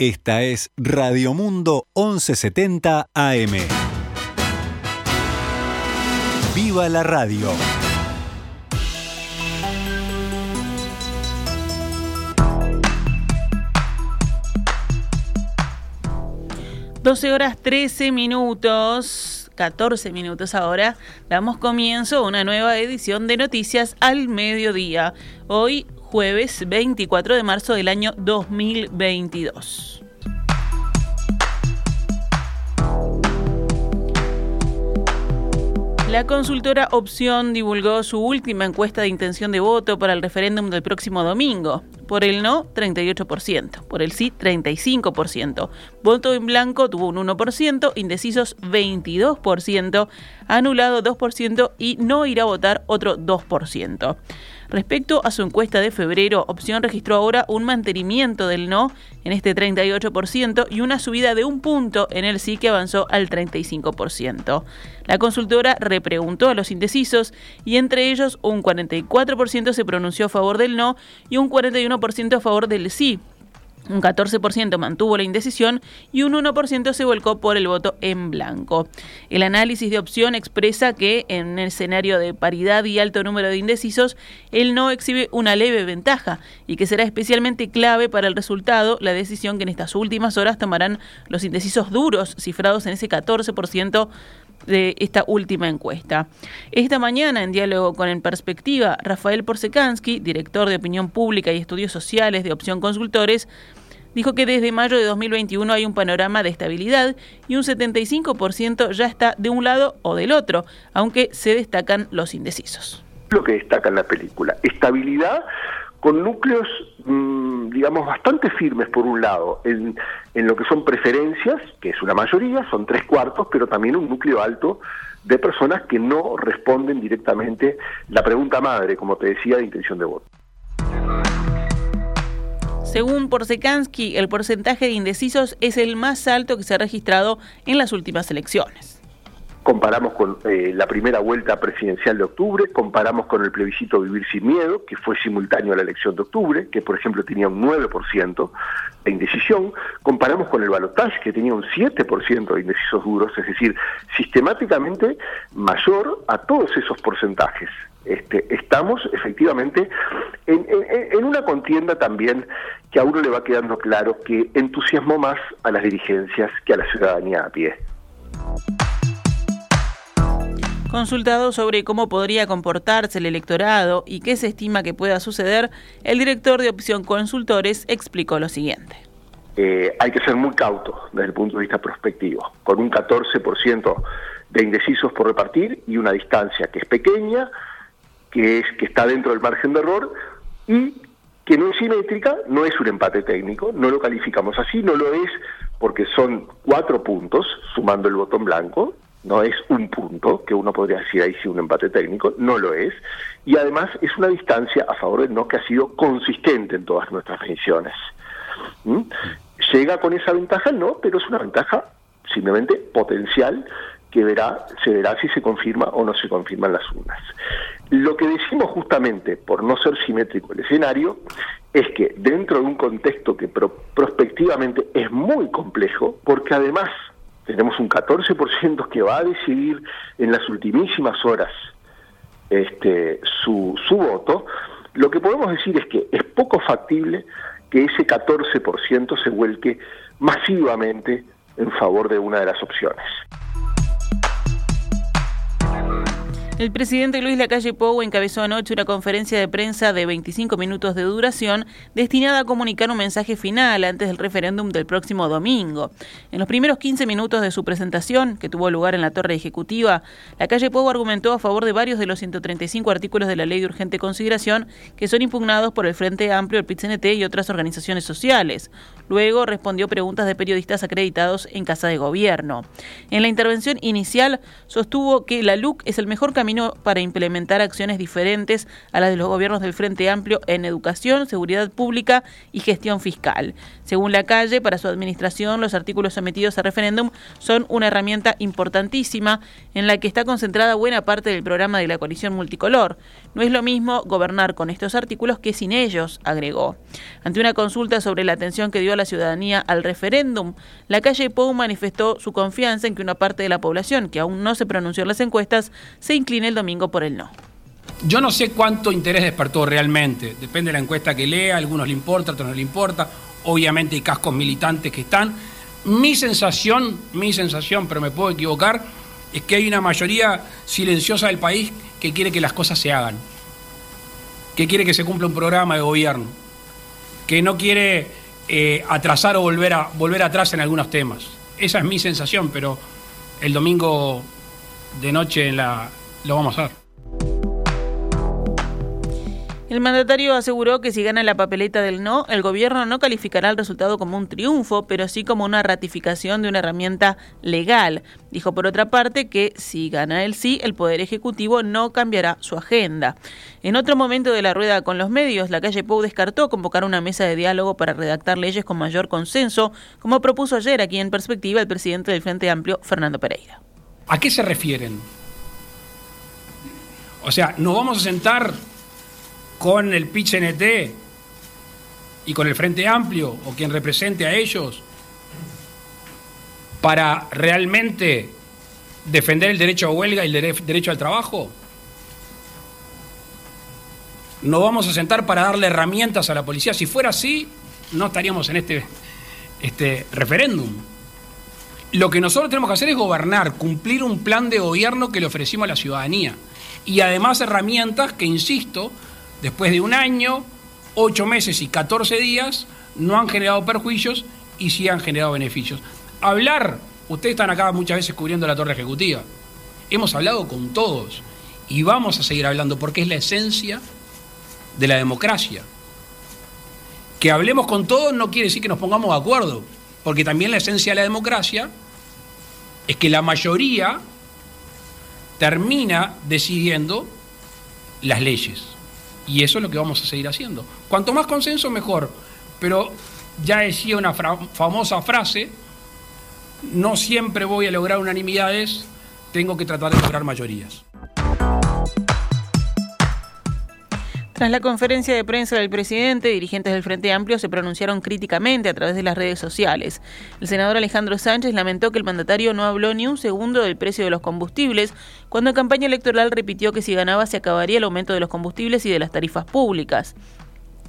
Esta es Radio Mundo 1170 AM. ¡Viva la radio! Doce horas 13 minutos. 14 minutos ahora, damos comienzo a una nueva edición de Noticias al Mediodía. Hoy jueves 24 de marzo del año 2022. La consultora Opción divulgó su última encuesta de intención de voto para el referéndum del próximo domingo. Por el no, 38%. Por el sí, 35%. Voto en blanco tuvo un 1%, indecisos 22%, anulado 2% y no irá a votar otro 2%. Respecto a su encuesta de febrero, Opción registró ahora un mantenimiento del no en este 38% y una subida de un punto en el sí que avanzó al 35%. La consultora repreguntó a los indecisos y entre ellos un 44% se pronunció a favor del no y un 41% a favor del sí. Un 14% mantuvo la indecisión y un 1% se volcó por el voto en blanco. El análisis de opción expresa que en un escenario de paridad y alto número de indecisos, el no exhibe una leve ventaja y que será especialmente clave para el resultado la decisión que en estas últimas horas tomarán los indecisos duros, cifrados en ese 14% de esta última encuesta. Esta mañana, en diálogo con En Perspectiva, Rafael Porsekansky, director de Opinión Pública y Estudios Sociales de Opción Consultores, dijo que desde mayo de 2021 hay un panorama de estabilidad y un 75% ya está de un lado o del otro, aunque se destacan los indecisos. Lo que destaca en la película, estabilidad con núcleos, mm, digamos, bastante firmes por un lado, en, en lo que son preferencias, que es una mayoría, son tres cuartos, pero también un núcleo alto de personas que no responden directamente la pregunta madre, como te decía, de intención de voto. Según Porsekansky, el porcentaje de indecisos es el más alto que se ha registrado en las últimas elecciones comparamos con eh, la primera vuelta presidencial de octubre, comparamos con el plebiscito Vivir sin Miedo, que fue simultáneo a la elección de octubre, que por ejemplo tenía un 9% de indecisión, comparamos con el balotaje, que tenía un 7% de indecisos duros, es decir, sistemáticamente mayor a todos esos porcentajes. Este, estamos efectivamente en, en, una contienda también que a uno le va quedando claro que entusiasmó más a las dirigencias que a la ciudadanía a pie. Consultado sobre cómo podría comportarse el electorado y qué se estima que pueda suceder, el director de Opción Consultores explicó lo siguiente. Eh, hay que ser muy cauto desde el punto de vista prospectivo, con un 14% de indecisos por repartir y una distancia que es pequeña, que es que está dentro del margen de error y que no es simétrica, no es un empate técnico, no lo calificamos así, no lo es porque son cuatro puntos sumando el botón blanco no es un punto, que uno podría decir ahí sí un empate técnico, no lo es, y además es una distancia a favor del no que ha sido consistente en todas nuestras mediciones. ¿Mm? Llega con esa ventaja no, pero es una ventaja simplemente potencial que verá, se verá si se confirma o no se confirma en las urnas. Lo que decimos justamente, por no ser simétrico el escenario, es que dentro de un contexto que prospectivamente es muy complejo, porque además tenemos un 14% que va a decidir en las ultimísimas horas este, su, su voto, lo que podemos decir es que es poco factible que ese 14% se vuelque masivamente en favor de una de las opciones. El presidente Luis Lacalle Pou encabezó anoche una conferencia de prensa de 25 minutos de duración destinada a comunicar un mensaje final antes del referéndum del próximo domingo. En los primeros 15 minutos de su presentación, que tuvo lugar en la Torre Ejecutiva, Lacalle Pou argumentó a favor de varios de los 135 artículos de la Ley de Urgente Consideración que son impugnados por el Frente Amplio, el PIT-CNT y otras organizaciones sociales. Luego respondió preguntas de periodistas acreditados en Casa de Gobierno. En la intervención inicial sostuvo que la LUC es el mejor camino para implementar acciones diferentes a las de los gobiernos del Frente Amplio en educación, seguridad pública y gestión fiscal. Según la calle, para su administración, los artículos sometidos a referéndum son una herramienta importantísima en la que está concentrada buena parte del programa de la coalición multicolor. No es lo mismo gobernar con estos artículos que sin ellos, agregó. Ante una consulta sobre la atención que dio la ciudadanía al referéndum. La calle Pou manifestó su confianza en que una parte de la población, que aún no se pronunció en las encuestas, se incline el domingo por el no. Yo no sé cuánto interés despertó realmente, depende de la encuesta que lea, a algunos le importa, a otros no le importa, obviamente hay cascos militantes que están. Mi sensación, mi sensación, pero me puedo equivocar, es que hay una mayoría silenciosa del país que quiere que las cosas se hagan, que quiere que se cumpla un programa de gobierno, que no quiere eh, atrasar o volver, a, volver atrás en algunos temas. Esa es mi sensación, pero el domingo de noche la, lo vamos a ver. El mandatario aseguró que si gana la papeleta del no, el gobierno no calificará el resultado como un triunfo, pero sí como una ratificación de una herramienta legal. Dijo por otra parte que si gana el sí, el Poder Ejecutivo no cambiará su agenda. En otro momento de la rueda con los medios, la calle Pou descartó convocar una mesa de diálogo para redactar leyes con mayor consenso, como propuso ayer aquí en perspectiva el presidente del Frente Amplio, Fernando Pereira. ¿A qué se refieren? O sea, nos vamos a sentar con el PICNT y con el Frente Amplio o quien represente a ellos para realmente defender el derecho a huelga y el derecho al trabajo? ¿No vamos a sentar para darle herramientas a la policía? Si fuera así, no estaríamos en este, este referéndum. Lo que nosotros tenemos que hacer es gobernar, cumplir un plan de gobierno que le ofrecimos a la ciudadanía. Y además herramientas que, insisto, después de un año, ocho meses y 14 días, no han generado perjuicios y sí han generado beneficios. Hablar, ustedes están acá muchas veces cubriendo la torre ejecutiva. Hemos hablado con todos y vamos a seguir hablando porque es la esencia de la democracia. Que hablemos con todos no quiere decir que nos pongamos de acuerdo, porque también la esencia de la democracia es que la mayoría termina decidiendo las leyes. Y eso es lo que vamos a seguir haciendo. Cuanto más consenso, mejor. Pero ya decía una famosa frase, no siempre voy a lograr unanimidades, tengo que tratar de lograr mayorías. Tras la conferencia de prensa del presidente, dirigentes del Frente Amplio se pronunciaron críticamente a través de las redes sociales. El senador Alejandro Sánchez lamentó que el mandatario no habló ni un segundo del precio de los combustibles, cuando en campaña electoral repitió que si ganaba se acabaría el aumento de los combustibles y de las tarifas públicas.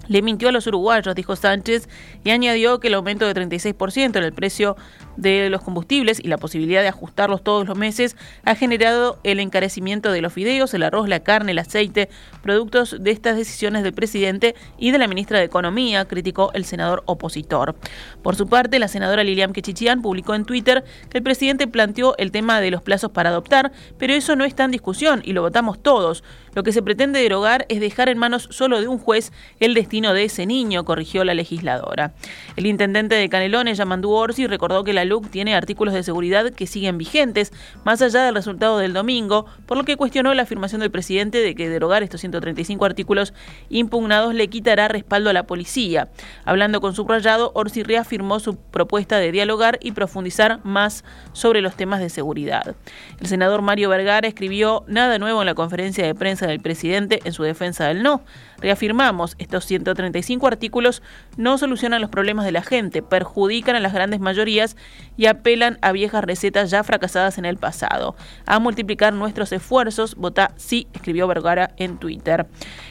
Le mintió a los uruguayos, dijo Sánchez, y añadió que el aumento de 36% en el precio de los combustibles y la posibilidad de ajustarlos todos los meses ha generado el encarecimiento de los fideos, el arroz, la carne, el aceite, productos de estas decisiones del presidente y de la ministra de Economía, criticó el senador opositor. Por su parte, la senadora Lilian Quechichian publicó en Twitter que el presidente planteó el tema de los plazos para adoptar, pero eso no está en discusión y lo votamos todos. Lo que se pretende derogar es dejar en manos solo de un juez el destino de ese niño, corrigió la legisladora. El intendente de Canelones, Yamandu Orsi, recordó que la LUC tiene artículos de seguridad que siguen vigentes, más allá del resultado del domingo, por lo que cuestionó la afirmación del presidente de que derogar estos 135 artículos impugnados le quitará respaldo a la policía. Hablando con subrayado, Orsi reafirmó su propuesta de dialogar y profundizar más sobre los temas de seguridad. El senador Mario Vergara escribió nada nuevo en la conferencia de prensa del presidente en su defensa del no. Reafirmamos, estos 135 artículos no solucionan los problemas de la gente, perjudican a las grandes mayorías y apelan a viejas recetas ya fracasadas en el pasado. A multiplicar nuestros esfuerzos, vota sí, escribió Vergara en Twitter.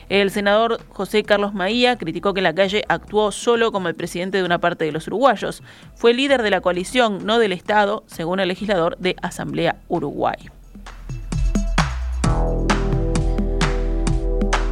El senador José Carlos Maía criticó que la calle actuó solo como el presidente de una parte de los uruguayos. Fue líder de la coalición, no del Estado, según el legislador de Asamblea Uruguay.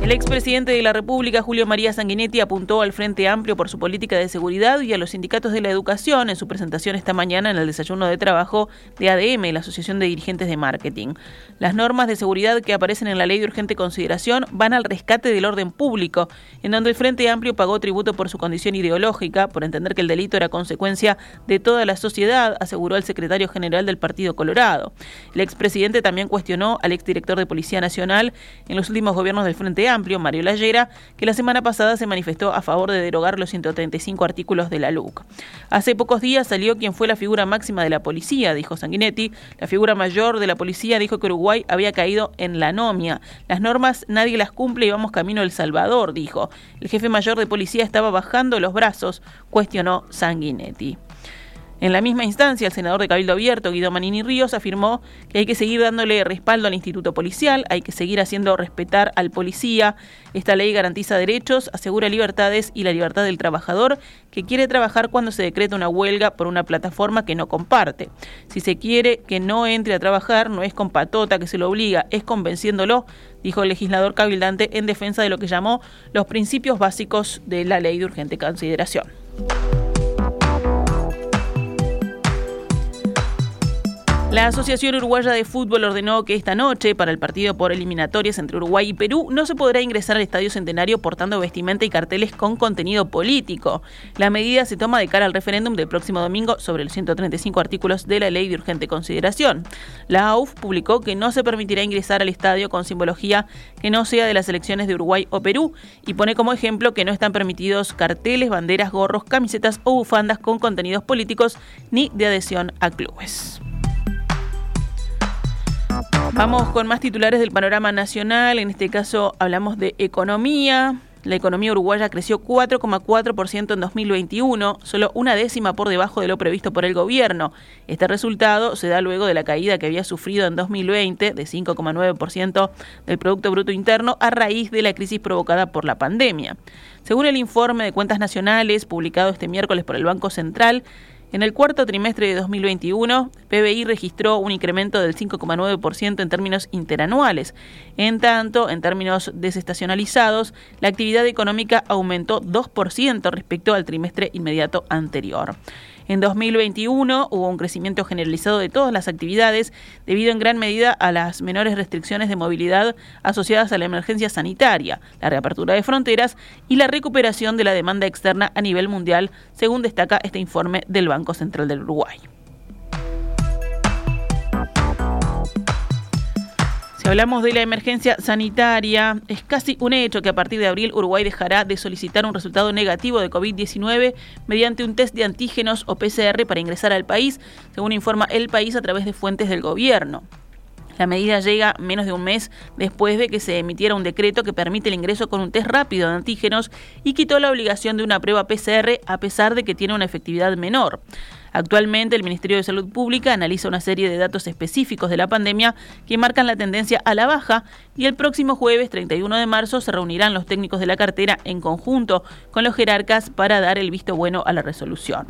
El expresidente de la República, Julio María Sanguinetti, apuntó al Frente Amplio por su política de seguridad y a los sindicatos de la educación en su presentación esta mañana en el desayuno de trabajo de ADM, la Asociación de Dirigentes de Marketing. Las normas de seguridad que aparecen en la ley de urgente consideración van al rescate del orden público, en donde el Frente Amplio pagó tributo por su condición ideológica, por entender que el delito era consecuencia de toda la sociedad, aseguró el secretario general del Partido Colorado. El expresidente también cuestionó al exdirector de Policía Nacional en los últimos gobiernos del Frente Amplio Amplio, Mario Lallera, que la semana pasada se manifestó a favor de derogar los 135 artículos de la LUC. Hace pocos días salió quien fue la figura máxima de la policía, dijo Sanguinetti. La figura mayor de la policía dijo que Uruguay había caído en la anomia. Las normas nadie las cumple y vamos camino El Salvador, dijo. El jefe mayor de policía estaba bajando los brazos, cuestionó Sanguinetti. En la misma instancia, el senador de Cabildo Abierto, Guido Manini Ríos, afirmó que hay que seguir dándole respaldo al Instituto Policial, hay que seguir haciendo respetar al policía. Esta ley garantiza derechos, asegura libertades y la libertad del trabajador que quiere trabajar cuando se decreta una huelga por una plataforma que no comparte. Si se quiere que no entre a trabajar, no es con patota que se lo obliga, es convenciéndolo, dijo el legislador cabildante en defensa de lo que llamó los principios básicos de la ley de urgente consideración. La Asociación Uruguaya de Fútbol ordenó que esta noche, para el partido por eliminatorias entre Uruguay y Perú, no se podrá ingresar al Estadio Centenario portando vestimenta y carteles con contenido político. La medida se toma de cara al referéndum del próximo domingo sobre los 135 artículos de la Ley de Urgente Consideración. La AUF publicó que no se permitirá ingresar al estadio con simbología que no sea de las elecciones de Uruguay o Perú y pone como ejemplo que no están permitidos carteles, banderas, gorros, camisetas o bufandas con contenidos políticos ni de adhesión a clubes. Vamos con más titulares del panorama nacional. En este caso hablamos de economía. La economía uruguaya creció 4,4% en 2021, solo una décima por debajo de lo previsto por el gobierno. Este resultado se da luego de la caída que había sufrido en 2020 de 5,9% del Producto Bruto Interno a raíz de la crisis provocada por la pandemia. Según el informe de cuentas nacionales publicado este miércoles por el Banco Central, en el cuarto trimestre de 2021, PBI registró un incremento del 5,9% en términos interanuales. En tanto, en términos desestacionalizados, la actividad económica aumentó 2% respecto al trimestre inmediato anterior. En 2021 hubo un crecimiento generalizado de todas las actividades debido en gran medida a las menores restricciones de movilidad asociadas a la emergencia sanitaria, la reapertura de fronteras y la recuperación de la demanda externa a nivel mundial, según destaca este informe del Banco Central del Uruguay. Hablamos de la emergencia sanitaria, es casi un hecho que a partir de abril Uruguay dejará de solicitar un resultado negativo de COVID-19 mediante un test de antígenos o PCR para ingresar al país, según informa el país a través de fuentes del gobierno. La medida llega menos de un mes después de que se emitiera un decreto que permite el ingreso con un test rápido de antígenos y quitó la obligación de una prueba PCR a pesar de que tiene una efectividad menor. Actualmente el Ministerio de Salud Pública analiza una serie de datos específicos de la pandemia que marcan la tendencia a la baja y el próximo jueves 31 de marzo se reunirán los técnicos de la cartera en conjunto con los jerarcas para dar el visto bueno a la resolución.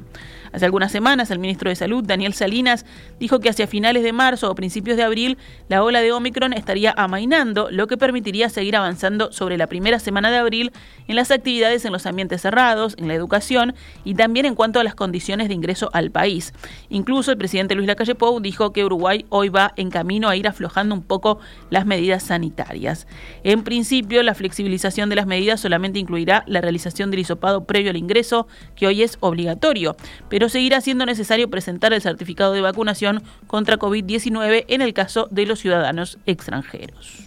Hace algunas semanas el ministro de Salud, Daniel Salinas, dijo que hacia finales de marzo o principios de abril la ola de Omicron estaría amainando, lo que permitiría seguir avanzando sobre la primera semana de abril en las actividades en los ambientes cerrados, en la educación y también en cuanto a las condiciones de ingreso al. Incluso el presidente Luis Lacalle Pou dijo que Uruguay hoy va en camino a ir aflojando un poco las medidas sanitarias. En principio, la flexibilización de las medidas solamente incluirá la realización del hisopado previo al ingreso, que hoy es obligatorio, pero seguirá siendo necesario presentar el certificado de vacunación contra COVID-19 en el caso de los ciudadanos extranjeros.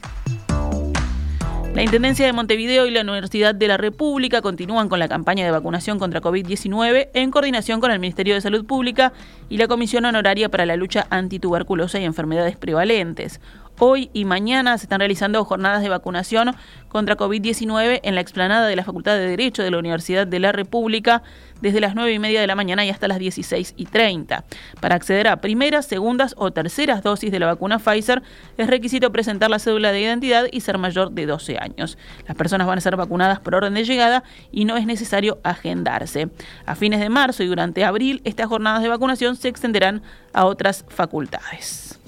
La Intendencia de Montevideo y la Universidad de la República continúan con la campaña de vacunación contra COVID-19 en coordinación con el Ministerio de Salud Pública y la Comisión Honoraria para la Lucha Antituberculosa y Enfermedades Prevalentes. Hoy y mañana se están realizando jornadas de vacunación contra COVID-19 en la explanada de la Facultad de Derecho de la Universidad de la República desde las 9 y media de la mañana y hasta las 16 y 30. Para acceder a primeras, segundas o terceras dosis de la vacuna Pfizer es requisito presentar la cédula de identidad y ser mayor de 12 años. Las personas van a ser vacunadas por orden de llegada y no es necesario agendarse. A fines de marzo y durante abril, estas jornadas de vacunación se extenderán a otras facultades.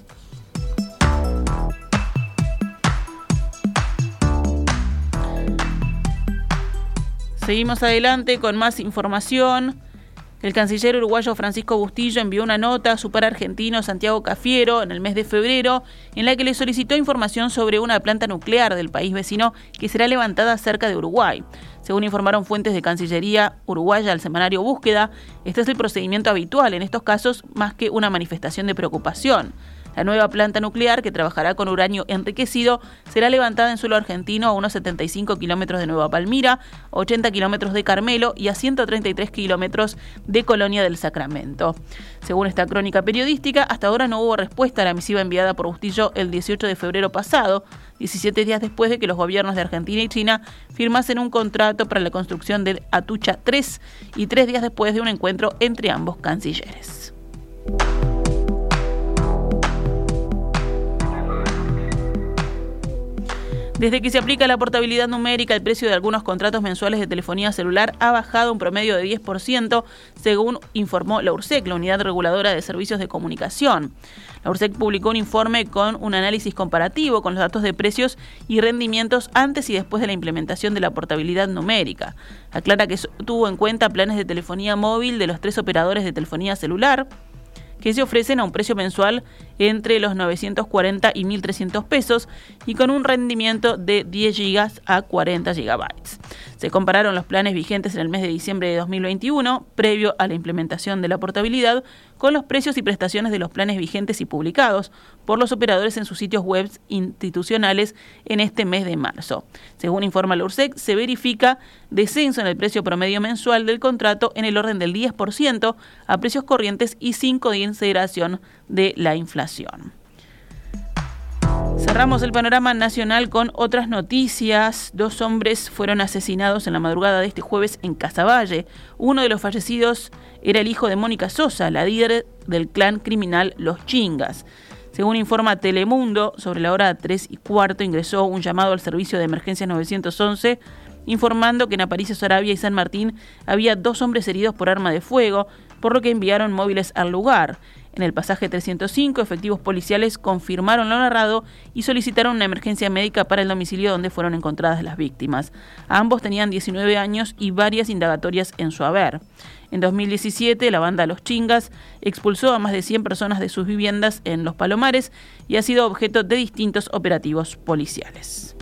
Seguimos adelante con más información. El canciller uruguayo Francisco Bustillo envió una nota a su par argentino Santiago Cafiero en el mes de febrero en la que le solicitó información sobre una planta nuclear del país vecino que será levantada cerca de Uruguay. Según informaron fuentes de Cancillería uruguaya al semanario Búsqueda, este es el procedimiento habitual en estos casos más que una manifestación de preocupación. La nueva planta nuclear, que trabajará con uranio enriquecido, será levantada en suelo argentino a unos 75 kilómetros de Nueva Palmira, 80 kilómetros de Carmelo y a 133 kilómetros de Colonia del Sacramento. Según esta crónica periodística, hasta ahora no hubo respuesta a la misiva enviada por Bustillo el 18 de febrero pasado, 17 días después de que los gobiernos de Argentina y China firmasen un contrato para la construcción del Atucha 3 y tres días después de un encuentro entre ambos cancilleres. Desde que se aplica la portabilidad numérica, el precio de algunos contratos mensuales de telefonía celular ha bajado un promedio de 10%, según informó la URSEC, la Unidad Reguladora de Servicios de Comunicación. La URSEC publicó un informe con un análisis comparativo con los datos de precios y rendimientos antes y después de la implementación de la portabilidad numérica. Aclara que tuvo en cuenta planes de telefonía móvil de los tres operadores de telefonía celular que se ofrecen a un precio mensual entre los 940 y 1.300 pesos y con un rendimiento de 10 GB a 40 GB. Se compararon los planes vigentes en el mes de diciembre de 2021, previo a la implementación de la portabilidad, con los precios y prestaciones de los planes vigentes y publicados por los operadores en sus sitios web institucionales en este mes de marzo. Según informa la URSEC, se verifica descenso en el precio promedio mensual del contrato en el orden del 10% a precios corrientes y 5 de consideración de la inflación. Cerramos el panorama nacional con otras noticias. Dos hombres fueron asesinados en la madrugada de este jueves en Casaballe. Uno de los fallecidos era el hijo de Mónica Sosa, la líder del clan criminal Los Chingas. Según informa Telemundo, sobre la hora 3 y cuarto ingresó un llamado al servicio de emergencias 911 informando que en Aparicio Sarabia y San Martín había dos hombres heridos por arma de fuego, por lo que enviaron móviles al lugar. En el pasaje 305, efectivos policiales confirmaron lo narrado y solicitaron una emergencia médica para el domicilio donde fueron encontradas las víctimas. Ambos tenían 19 años y varias indagatorias en su haber. En 2017, la banda Los Chingas expulsó a más de 100 personas de sus viviendas en Los Palomares y ha sido objeto de distintos operativos policiales.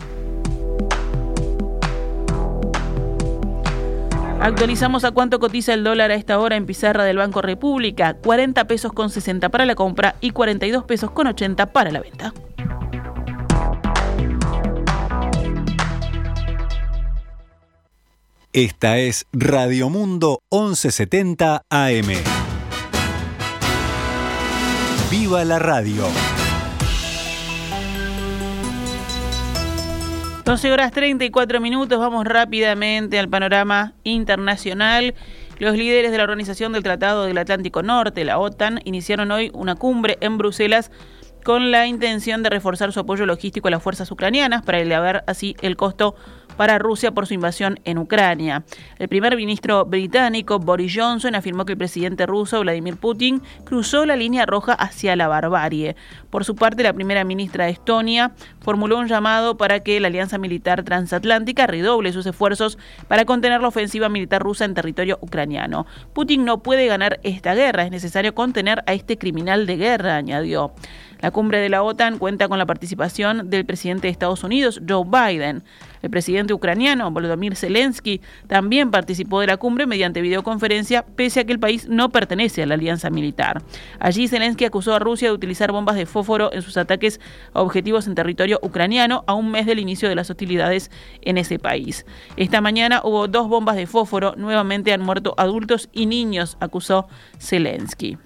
Actualizamos a cuánto cotiza el dólar a esta hora en pizarra del Banco República. 40 pesos con 60 para la compra y 42 pesos con 80 para la venta. Esta es Radio Mundo 1170 AM. ¡Viva la radio! 12 horas 34 minutos, vamos rápidamente al panorama internacional. Los líderes de la Organización del Tratado del Atlántico Norte, la OTAN, iniciaron hoy una cumbre en Bruselas con la intención de reforzar su apoyo logístico a las fuerzas ucranianas para elevar así el costo para Rusia por su invasión en Ucrania. El primer ministro británico Boris Johnson afirmó que el presidente ruso Vladimir Putin cruzó la línea roja hacia la barbarie. Por su parte, la primera ministra de Estonia formuló un llamado para que la Alianza Militar Transatlántica redoble sus esfuerzos para contener la ofensiva militar rusa en territorio ucraniano. Putin no puede ganar esta guerra, es necesario contener a este criminal de guerra, añadió. La cumbre de la OTAN cuenta con la participación del presidente de Estados Unidos, Joe Biden. El presidente ucraniano, Volodymyr Zelensky, también participó de la cumbre mediante videoconferencia, pese a que el país no pertenece a la alianza militar. Allí Zelensky acusó a Rusia de utilizar bombas de fósforo en sus ataques a objetivos en territorio ucraniano a un mes del inicio de las hostilidades en ese país. Esta mañana hubo dos bombas de fósforo, nuevamente han muerto adultos y niños, acusó Zelensky.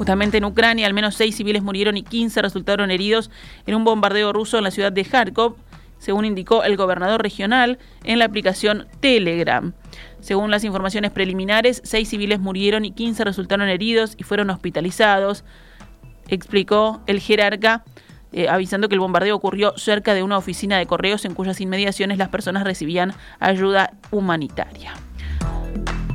Justamente en Ucrania, al menos seis civiles murieron y 15 resultaron heridos en un bombardeo ruso en la ciudad de Kharkov, según indicó el gobernador regional en la aplicación Telegram. Según las informaciones preliminares, seis civiles murieron y 15 resultaron heridos y fueron hospitalizados, explicó el jerarca. Eh, avisando que el bombardeo ocurrió cerca de una oficina de correos en cuyas inmediaciones las personas recibían ayuda humanitaria.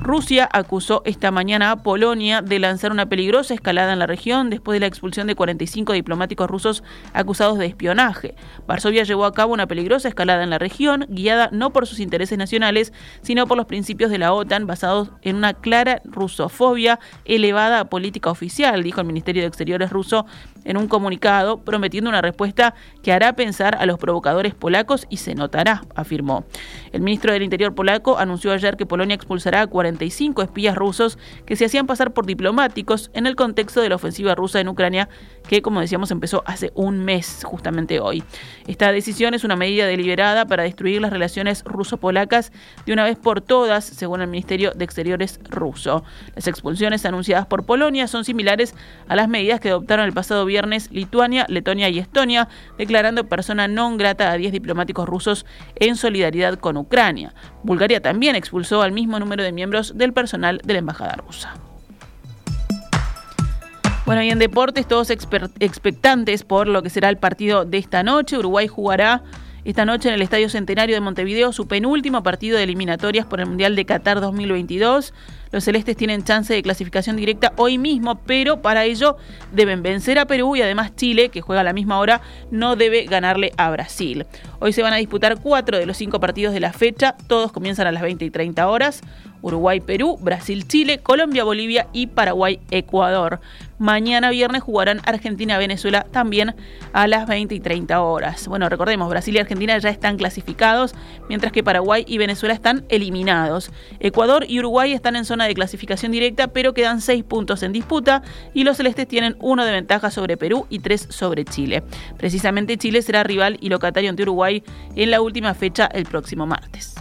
Rusia acusó esta mañana a Polonia de lanzar una peligrosa escalada en la región después de la expulsión de 45 diplomáticos rusos acusados de espionaje. Varsovia llevó a cabo una peligrosa escalada en la región, guiada no por sus intereses nacionales, sino por los principios de la OTAN basados en una clara rusofobia elevada a política oficial, dijo el Ministerio de Exteriores ruso en un comunicado prometiendo una respuesta que hará pensar a los provocadores polacos y se notará, afirmó. El ministro del Interior polaco anunció ayer que Polonia expulsará a 45 espías rusos que se hacían pasar por diplomáticos en el contexto de la ofensiva rusa en Ucrania, que como decíamos empezó hace un mes, justamente hoy. Esta decisión es una medida deliberada para destruir las relaciones ruso-polacas de una vez por todas, según el Ministerio de Exteriores ruso. Las expulsiones anunciadas por Polonia son similares a las medidas que adoptaron el pasado viernes Lituania, Letonia y Estonia, declarando persona non grata a 10 diplomáticos rusos en solidaridad con Ucrania. Bulgaria también expulsó al mismo número de miembros del personal de la embajada rusa. Bueno, y en deportes todos expectantes por lo que será el partido de esta noche. Uruguay jugará esta noche en el Estadio Centenario de Montevideo su penúltimo partido de eliminatorias por el Mundial de Qatar 2022. Los celestes tienen chance de clasificación directa hoy mismo, pero para ello deben vencer a Perú y además Chile, que juega a la misma hora, no debe ganarle a Brasil. Hoy se van a disputar cuatro de los cinco partidos de la fecha, todos comienzan a las 20 y 30 horas. Uruguay-Perú, Brasil-Chile, Colombia-Bolivia y Paraguay-Ecuador. Mañana viernes jugarán Argentina-Venezuela también a las 20 y 30 horas. Bueno, recordemos, Brasil y Argentina ya están clasificados, mientras que Paraguay y Venezuela están eliminados. Ecuador y Uruguay están en zona de clasificación directa, pero quedan 6 puntos en disputa y los celestes tienen uno de ventaja sobre Perú y 3 sobre Chile. Precisamente Chile será rival y locatario ante Uruguay en la última fecha el próximo martes.